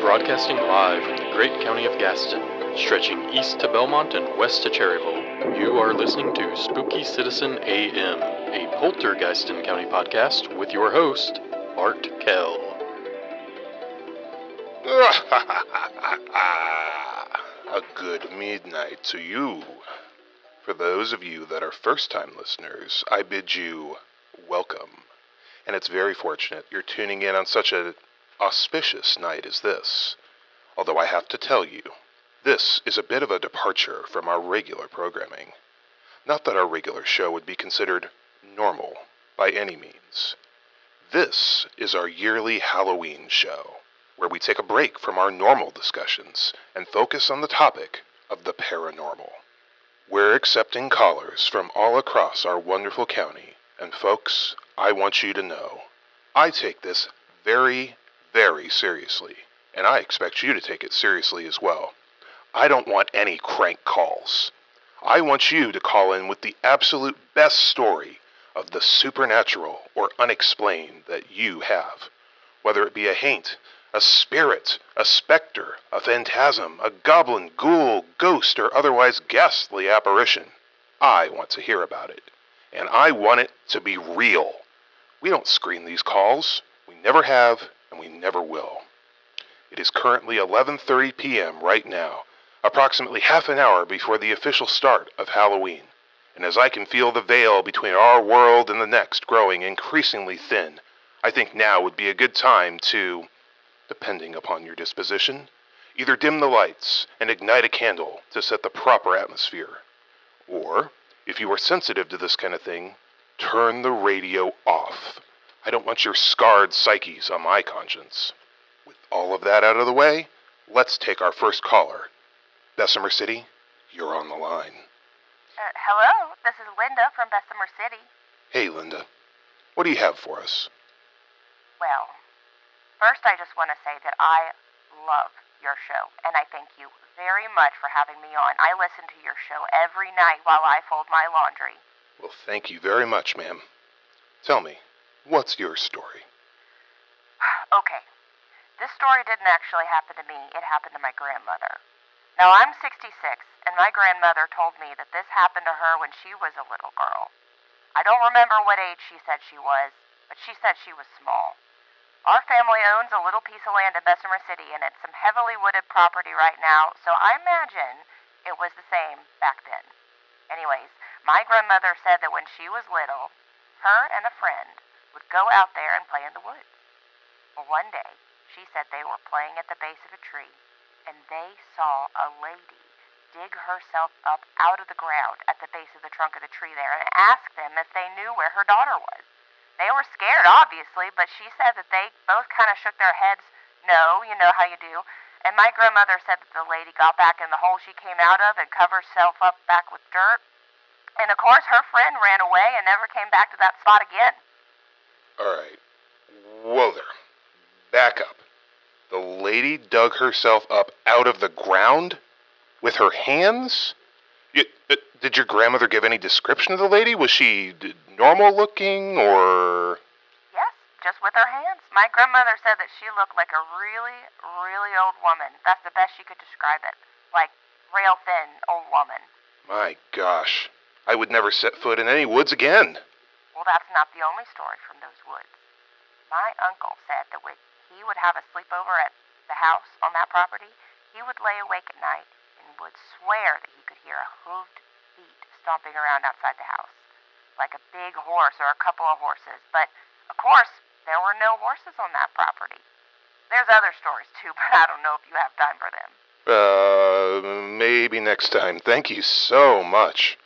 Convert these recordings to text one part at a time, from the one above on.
Broadcasting live from the great county of Gaston, stretching east to Belmont and west to Cherryville. You are listening to Spooky Citizen AM, a Poltergeiston County podcast with your host, Art Kell. A good midnight to you. For those of you that are first time listeners, I bid you welcome. And it's very fortunate you're tuning in on such an auspicious night as this. Although I have to tell you, this is a bit of a departure from our regular programming. Not that our regular show would be considered normal by any means. This is our yearly Halloween show, where we take a break from our normal discussions and focus on the topic of the paranormal. We're accepting callers from all across our wonderful county, and folks, I want you to know I take this very, very seriously, and I expect you to take it seriously as well. I don't want any crank calls. I want you to call in with the absolute best story of the supernatural or unexplained that you have. Whether it be a haint, a spirit, a specter, a phantasm, a goblin, ghoul, ghost, or otherwise ghastly apparition. I want to hear about it. And I want it to be real. We don't screen these calls. We never have, and we never will. It is currently 11:30 p.m. right now, approximately half an hour before the official start of Halloween. And as I can feel the veil between our world and the next growing increasingly thin, I think now would be a good time to, depending upon your disposition, either dim the lights and ignite a candle to set the proper atmosphere, or, if you are sensitive to this kind of thing, turn the radio off. I don't want your scarred psyches on my conscience. With all of that out of the way, let's take our first caller. Bessemer City, you're on the line. Uh, hello, this is Linda from Bessemer City. Hey, Linda. What do you have for us? Well, first I just want to say that I love your show, and I thank you very much for having me on. I listen to your show every night while I fold my laundry. Well, thank you very much, ma'am. Tell me, what's your story? okay, this story didn't actually happen to me, it happened to my grandmother. Now, I'm 66, and my grandmother told me that this happened to her when she was a little girl. I don't remember what age she said she was, but she said she was small. Our family owns a little piece of land in Bessemer City, and it's some heavily wooded property right now, so I imagine it was the same back then. Anyways, my grandmother said that when she was little, her and a friend would go out there and play in the woods. Well, one day, she said they were playing at the base of a tree, and they saw a lady dig herself up out of the ground at the base of the trunk of the tree there and asked them if they knew where her daughter was. They were scared, obviously, but she said that they both kind of shook their heads, no, you know how you do. And my grandmother said that the lady got back in the hole she came out of and covered herself up back with dirt. And of course, her friend ran away and never came back to that spot again. All right. Whoa there. Back up. The lady dug herself up out of the ground with her hands? Y- uh, did your grandmother give any description of the lady? Was she d- normal looking or. Yes, just with her hands. My grandmother said that she looked like a really, really old woman. That's the best she could describe it. Like rail thin old woman. My gosh. I would never set foot in any woods again. Well, that's not the only story from those woods. My uncle said that when he would have a sleepover at the house on that property, he would lay awake at night would swear that he could hear a hooved feet stomping around outside the house, like a big horse or a couple of horses. But, of course, there were no horses on that property. There's other stories, too, but I don't know if you have time for them. Uh, maybe next time. Thank you so much.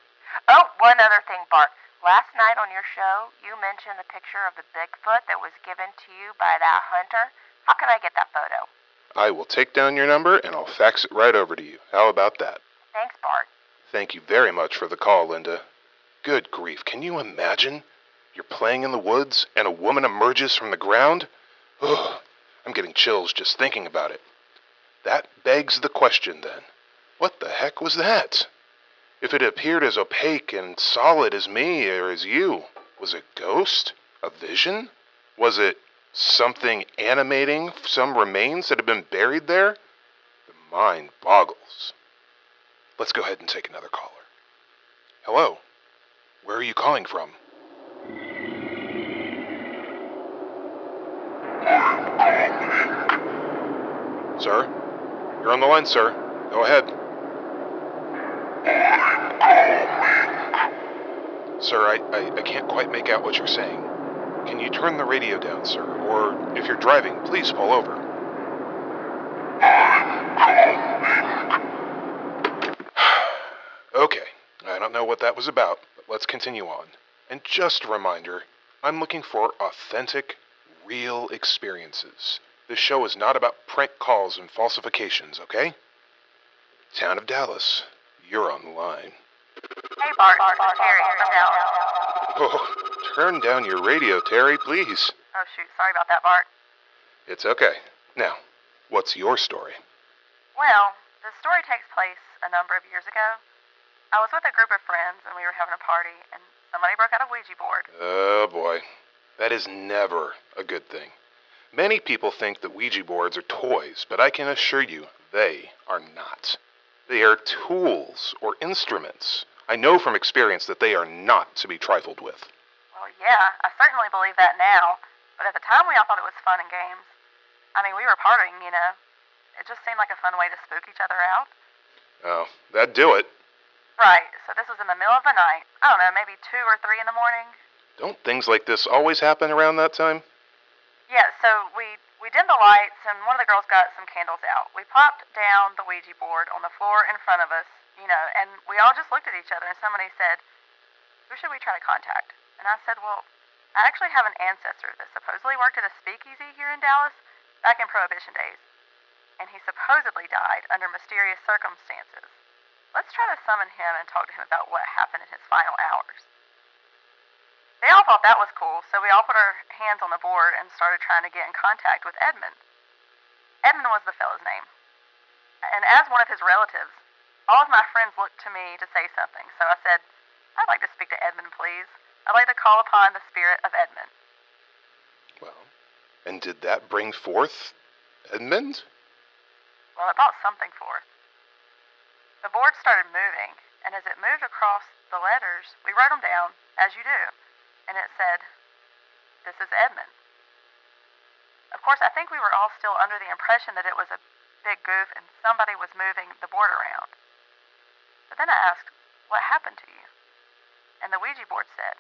Oh, one other thing, Bart. Last night on your show, you mentioned the picture of the Bigfoot that was given to you by that hunter. How can I get that photo? I will take down your number and I'll fax it right over to you. How about that? Thanks, Bart. Thank you very much for the call, Linda. Good grief, can you imagine? You're playing in the woods and a woman emerges from the ground? Ugh, I'm I'm getting chills just thinking about it. That begs the question then what the heck was that? If it appeared as opaque and solid as me or as you, was it a ghost? A vision? Was it something animating some remains that have been buried there? The mind boggles. Let's go ahead and take another caller. Hello. Where are you calling from? Sir? You're on the line, sir. Go ahead. Sir, I, I, I can't quite make out what you're saying. Can you turn the radio down, sir? Or if you're driving, please pull over. okay, I don't know what that was about, but let's continue on. And just a reminder I'm looking for authentic, real experiences. This show is not about prank calls and falsifications, okay? Town of Dallas, you're on the line. Hey, Bart. This is Terry from Dallas. Oh, turn down your radio, Terry, please. Oh, shoot. Sorry about that, Bart. It's okay. Now, what's your story? Well, the story takes place a number of years ago. I was with a group of friends, and we were having a party, and somebody broke out a Ouija board. Oh boy, that is never a good thing. Many people think that Ouija boards are toys, but I can assure you they are not. They are tools or instruments. I know from experience that they are not to be trifled with. Well, yeah, I certainly believe that now, but at the time we all thought it was fun and games. I mean, we were partying, you know. It just seemed like a fun way to spook each other out. Oh, that'd do it. Right, so this was in the middle of the night. I don't know, maybe 2 or 3 in the morning. Don't things like this always happen around that time? Yeah, so we we dimmed the lights and one of the girls got some candles out. We popped down the Ouija board on the floor in front of us, you know, and we all just looked at each other and somebody said, "Who should we try to contact?" And I said, "Well, I actually have an ancestor that supposedly worked at a speakeasy here in Dallas back in Prohibition days, and he supposedly died under mysterious circumstances. Let's try to summon him and talk to him about what happened in his final hours." They all thought that was cool, so we all put our hands on the board and started trying to get in contact with Edmund. Edmund was the fellow's name. And as one of his relatives, all of my friends looked to me to say something, so I said, I'd like to speak to Edmund, please. I'd like to call upon the spirit of Edmund. Well, and did that bring forth Edmund? Well, it brought something forth. The board started moving, and as it moved across the letters, we wrote them down, as you do and it said, This is Edmund. Of course, I think we were all still under the impression that it was a big goof and somebody was moving the board around. But then I asked, What happened to you? And the Ouija board said,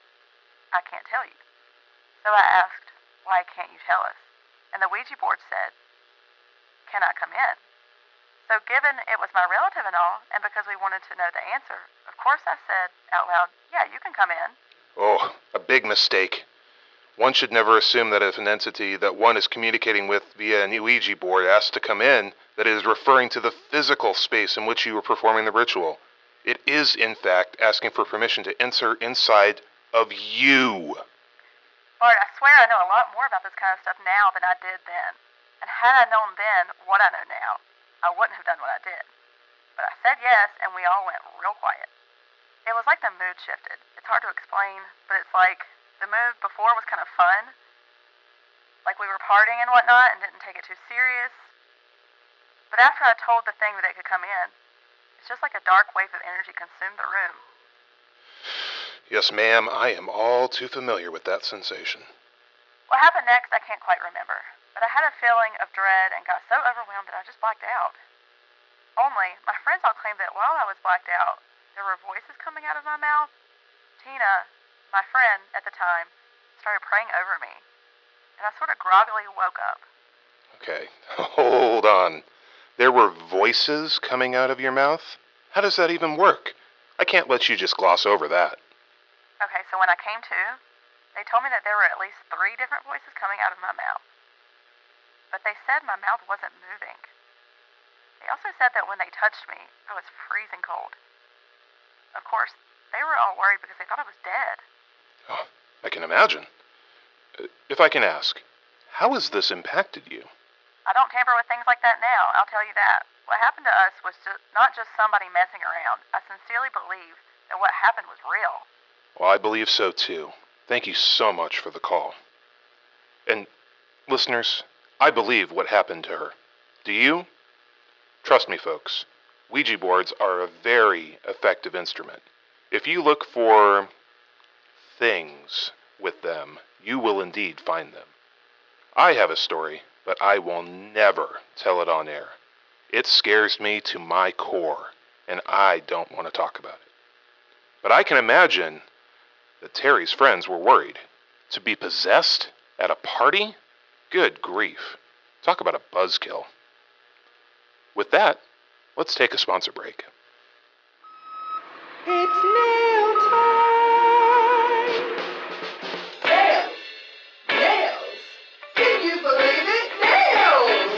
I can't tell you. So I asked, Why can't you tell us? And the Ouija board said, Can I come in? So, given it was my relative and all, and because we wanted to know the answer, of course I said out loud, Yeah, you can come in. Oh, a big mistake. One should never assume that if an entity that one is communicating with via an Ouija board asks to come in, that it is referring to the physical space in which you are performing the ritual. It is, in fact, asking for permission to enter inside of you. I swear I know a lot more about this kind of stuff now than I did then. And had I known then what I know now, I wouldn't have done what I did. But I said yes, and we all went real quiet. It was like the mood shifted. It's hard to explain, but it's like the mood before was kind of fun. Like we were partying and whatnot and didn't take it too serious. But after I told the thing that it could come in, it's just like a dark wave of energy consumed the room. Yes, ma'am, I am all too familiar with that sensation. What happened next, I can't quite remember. But I had a feeling of dread and got so overwhelmed that I just blacked out. Only, my friends all claimed that while I was blacked out, there were voices coming out of my mouth. Tina, my friend at the time, started praying over me, and I sort of groggily woke up. Okay, hold on. There were voices coming out of your mouth? How does that even work? I can't let you just gloss over that. Okay, so when I came to, they told me that there were at least three different voices coming out of my mouth. But they said my mouth wasn't moving. They also said that when they touched me, I was freezing cold. Of course, they were all worried because they thought I was dead. Oh, I can imagine. If I can ask, how has this impacted you? I don't tamper with things like that now, I'll tell you that. What happened to us was just, not just somebody messing around. I sincerely believe that what happened was real. Well, I believe so too. Thank you so much for the call. And listeners, I believe what happened to her. Do you? Trust me, folks. Ouija boards are a very effective instrument. If you look for things with them, you will indeed find them. I have a story, but I will never tell it on air. It scares me to my core, and I don't want to talk about it. But I can imagine Terry's friends were worried. To be possessed at a party? Good grief. Talk about a buzzkill. With that, let's take a sponsor break. It's nail time! Nails! Nails! Can you believe it? Nails!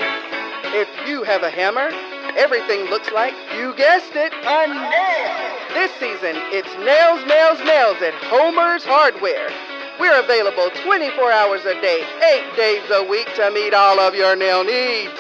If you have a hammer, everything looks like, you guessed it, a nail! This season, it's nails, nails, nails at Homer's Hardware. We're available 24 hours a day, 8 days a week to meet all of your nail needs.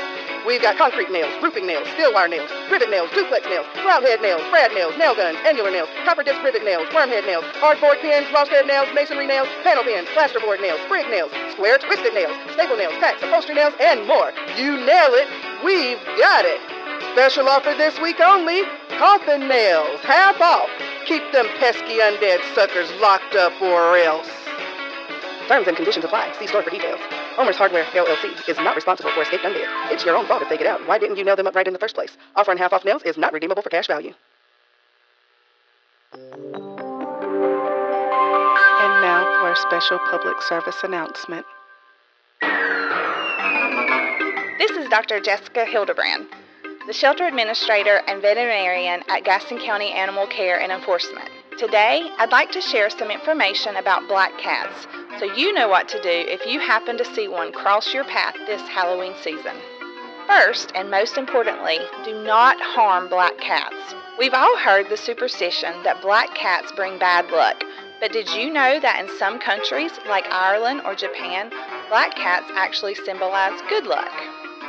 We've got concrete nails, roofing nails, steel wire nails, rivet nails, duplex nails, round head nails, brad nails, nail guns, angular nails, copper disc rivet nails, worm head nails, hardboard pins, lost head nails, masonry nails, panel pins, plasterboard nails, sprig nails, square twisted nails, staple nails, tacks, upholstery nails, and more. You nail it, we've got it. Special offer this week only, coffin nails, half off. Keep them pesky undead suckers locked up or else. Terms and conditions apply. See store for details. Homer's Hardware LLC is not responsible for escaped undead. It's your own fault if they get out. Why didn't you nail them up right in the first place? Offering half off nails is not redeemable for cash value. And now for a special public service announcement. This is Dr. Jessica Hildebrand, the shelter administrator and veterinarian at Gaston County Animal Care and Enforcement. Today, I'd like to share some information about black cats so you know what to do if you happen to see one cross your path this Halloween season. First, and most importantly, do not harm black cats. We've all heard the superstition that black cats bring bad luck, but did you know that in some countries, like Ireland or Japan, black cats actually symbolize good luck?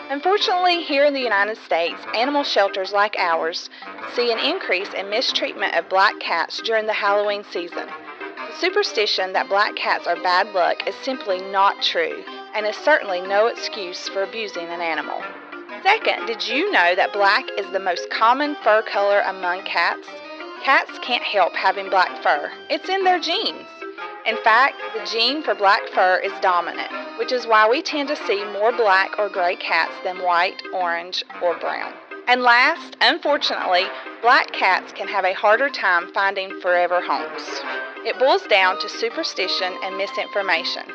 Unfortunately, here in the United States, animal shelters like ours see an increase in mistreatment of black cats during the Halloween season. The superstition that black cats are bad luck is simply not true and is certainly no excuse for abusing an animal. Second, did you know that black is the most common fur color among cats? Cats can't help having black fur, it's in their genes. In fact, the gene for black fur is dominant, which is why we tend to see more black or gray cats than white, orange, or brown. And last, unfortunately, black cats can have a harder time finding forever homes. It boils down to superstition and misinformation.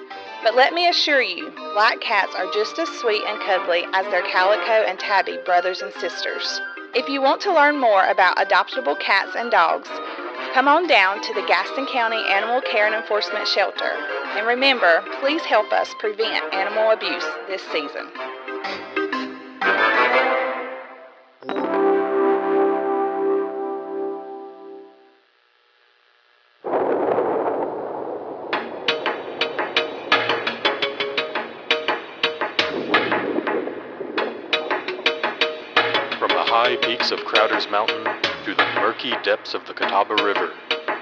But let me assure you, black cats are just as sweet and cuddly as their calico and tabby brothers and sisters. If you want to learn more about adoptable cats and dogs, come on down to the Gaston County Animal Care and Enforcement Shelter. And remember, please help us prevent animal abuse this season. From the high peaks of Crowder's Mountain to the murky depths of the Catawba River,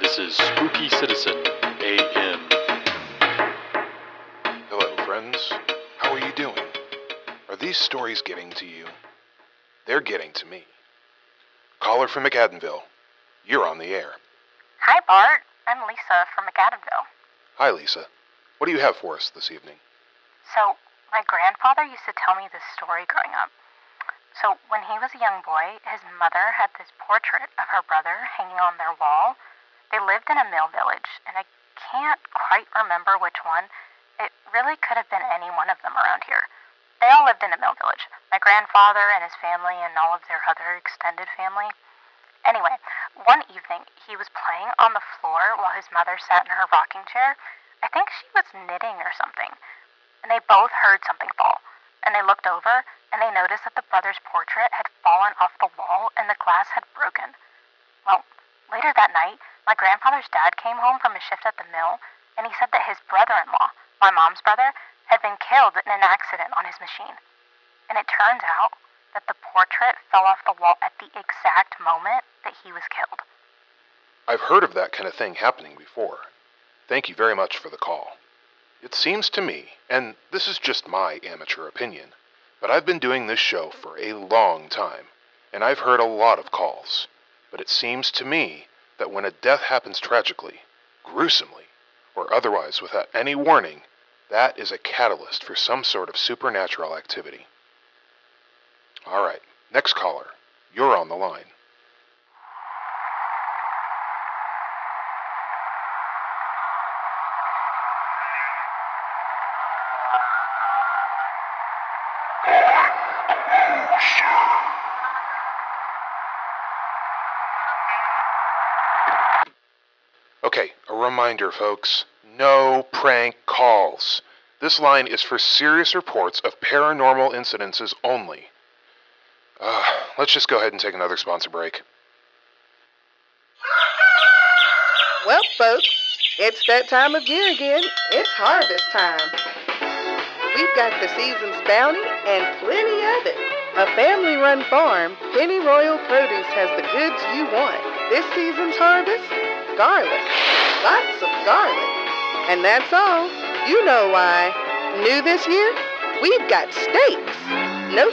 this is Spooky Citizen AM. Hello, friends. How are you doing? Are these stories getting to you? They're getting to me. Caller from McAdenville. You're on the air. Hi, Bart. I'm Lisa from McAdenville. Hi, Lisa. What do you have for us this evening? So, my grandfather used to tell me this story growing up. So, when he was a young boy, his mother had this portrait of her brother hanging on their wall. They lived in a mill village, and I can't quite remember which one. It really could have been any one of them around here. They all lived in a mill village my grandfather and his family, and all of their other extended family. Anyway, one evening, he was playing on the floor while his mother sat in her rocking chair. I think she was knitting or something. And they both heard something fall. And they looked over, and they noticed that the brother's portrait had fallen off the wall and the glass had broken. Well, later that night, my grandfather's dad came home from his shift at the mill, and he said that his brother in law, my mom's brother, had been killed in an accident on his machine. And it turns out that the portrait fell off the wall at the exact moment that he was killed. I've heard of that kind of thing happening before. Thank you very much for the call. It seems to me, and this is just my amateur opinion, but I've been doing this show for a long time, and I've heard a lot of calls. But it seems to me that when a death happens tragically, gruesomely, or otherwise without any warning, that is a catalyst for some sort of supernatural activity. All right, next caller. You're on the line. Okay, a reminder, folks no prank calls. This line is for serious reports of paranormal incidences only. Uh, let's just go ahead and take another sponsor break. Well, folks, it's that time of year again. It's harvest time. We've got the season's bounty and plenty of it. A family run farm, Penny Royal Produce has the goods you want. This season's harvest? Garlic. Lots of garlic. And that's all. You know why. New this year? We've got steaks. Nope,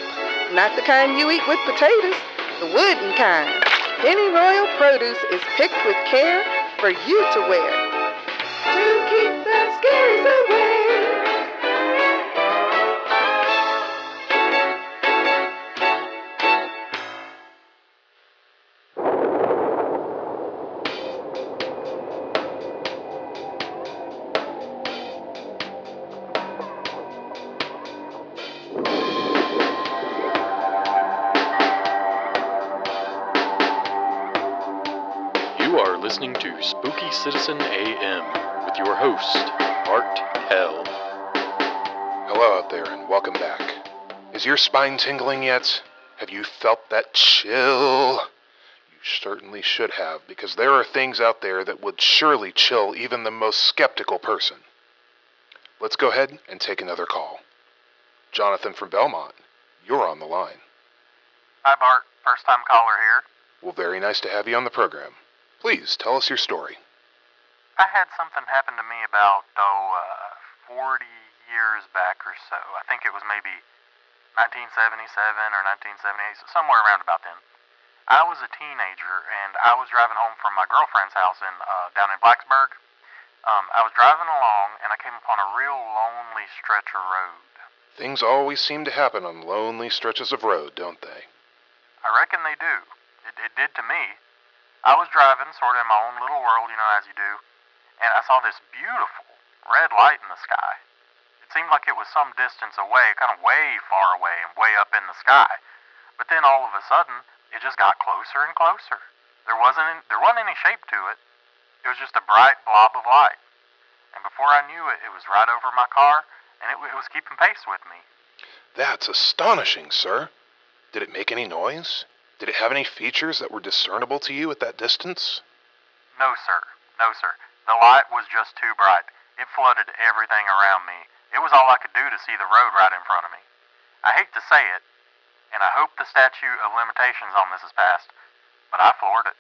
not the kind you eat with potatoes, the wooden kind. Penny Royal Produce is picked with care for you to wear. To keep the scaries away. With your host, Art Hell. Hello out there, and welcome back. Is your spine tingling yet? Have you felt that chill? You certainly should have, because there are things out there that would surely chill even the most skeptical person. Let's go ahead and take another call. Jonathan from Belmont, you're on the line. Hi, Bart. First time caller here. Well, very nice to have you on the program. Please tell us your story. I had something happen to me about, oh, uh, 40 years back or so. I think it was maybe 1977 or 1978, somewhere around about then. I was a teenager and I was driving home from my girlfriend's house in uh, down in Blacksburg. Um, I was driving along and I came upon a real lonely stretch of road. Things always seem to happen on lonely stretches of road, don't they? I reckon they do. It, it did to me. I was driving sort of in my own little world, you know, as you do, and I saw this beautiful red light in the sky. It seemed like it was some distance away, kind of way far away and way up in the sky. But then all of a sudden, it just got closer and closer. There wasn't any, there wasn't any shape to it. It was just a bright blob of light. And before I knew it, it was right over my car, and it, it was keeping pace with me. That's astonishing, sir. Did it make any noise? Did it have any features that were discernible to you at that distance? No, sir. No, sir. The light was just too bright. It flooded everything around me. It was all I could do to see the road right in front of me. I hate to say it, and I hope the statute of limitations on this is passed, but I floored it.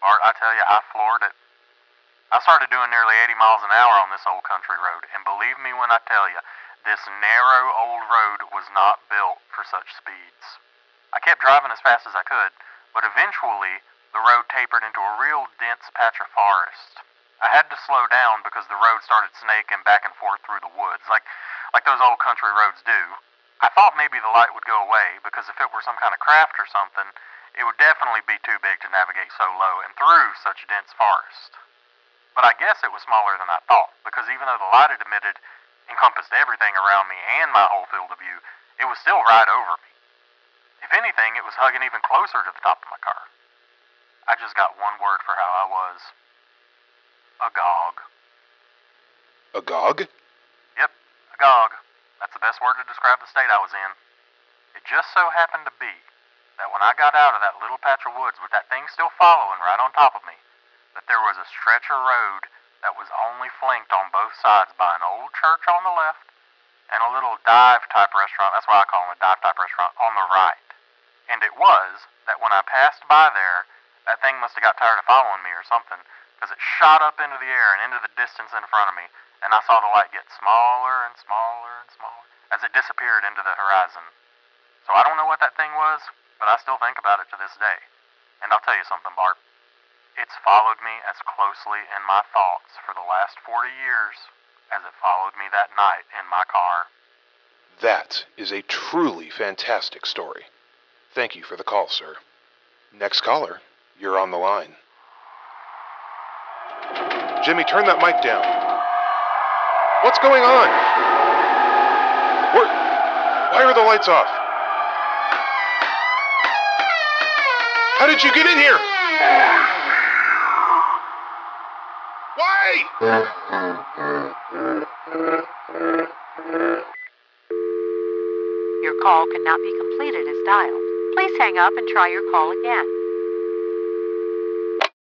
Bart, I tell you, I floored it. I started doing nearly 80 miles an hour on this old country road, and believe me when I tell you, this narrow old road was not built for such speeds. I kept driving as fast as I could, but eventually the road tapered into a real dense patch of forest. Had to slow down because the road started snaking back and forth through the woods, like like those old country roads do. I thought maybe the light would go away because if it were some kind of craft or something, it would definitely be too big to navigate so low and through such dense forest. But I guess it was smaller than I thought because even though the light it emitted encompassed everything around me and my whole field of view, it was still right over me. If anything, it was hugging even closer to the top of my car. I just got one word for how I was agog. Agog? Yep, agog. That's the best word to describe the state I was in. It just so happened to be that when I got out of that little patch of woods with that thing still following right on top of me, that there was a stretch of road that was only flanked on both sides by an old church on the left and a little dive type restaurant, that's why I call them a dive type restaurant, on the right. And it was that when I passed by there, that thing must have got tired of following me or something, because it shot up into the air and into the distance in front of me, and I saw the light get smaller and smaller and smaller as it disappeared into the horizon. So I don't know what that thing was, but I still think about it to this day. And I'll tell you something, Bart. It's followed me as closely in my thoughts for the last 40 years as it followed me that night in my car. That is a truly fantastic story. Thank you for the call, sir. Next caller, you're on the line. Jimmy, turn that mic down. What's going on? Where, why are the lights off? How did you get in here? Why? Your call cannot be completed as dialed. Please hang up and try your call again.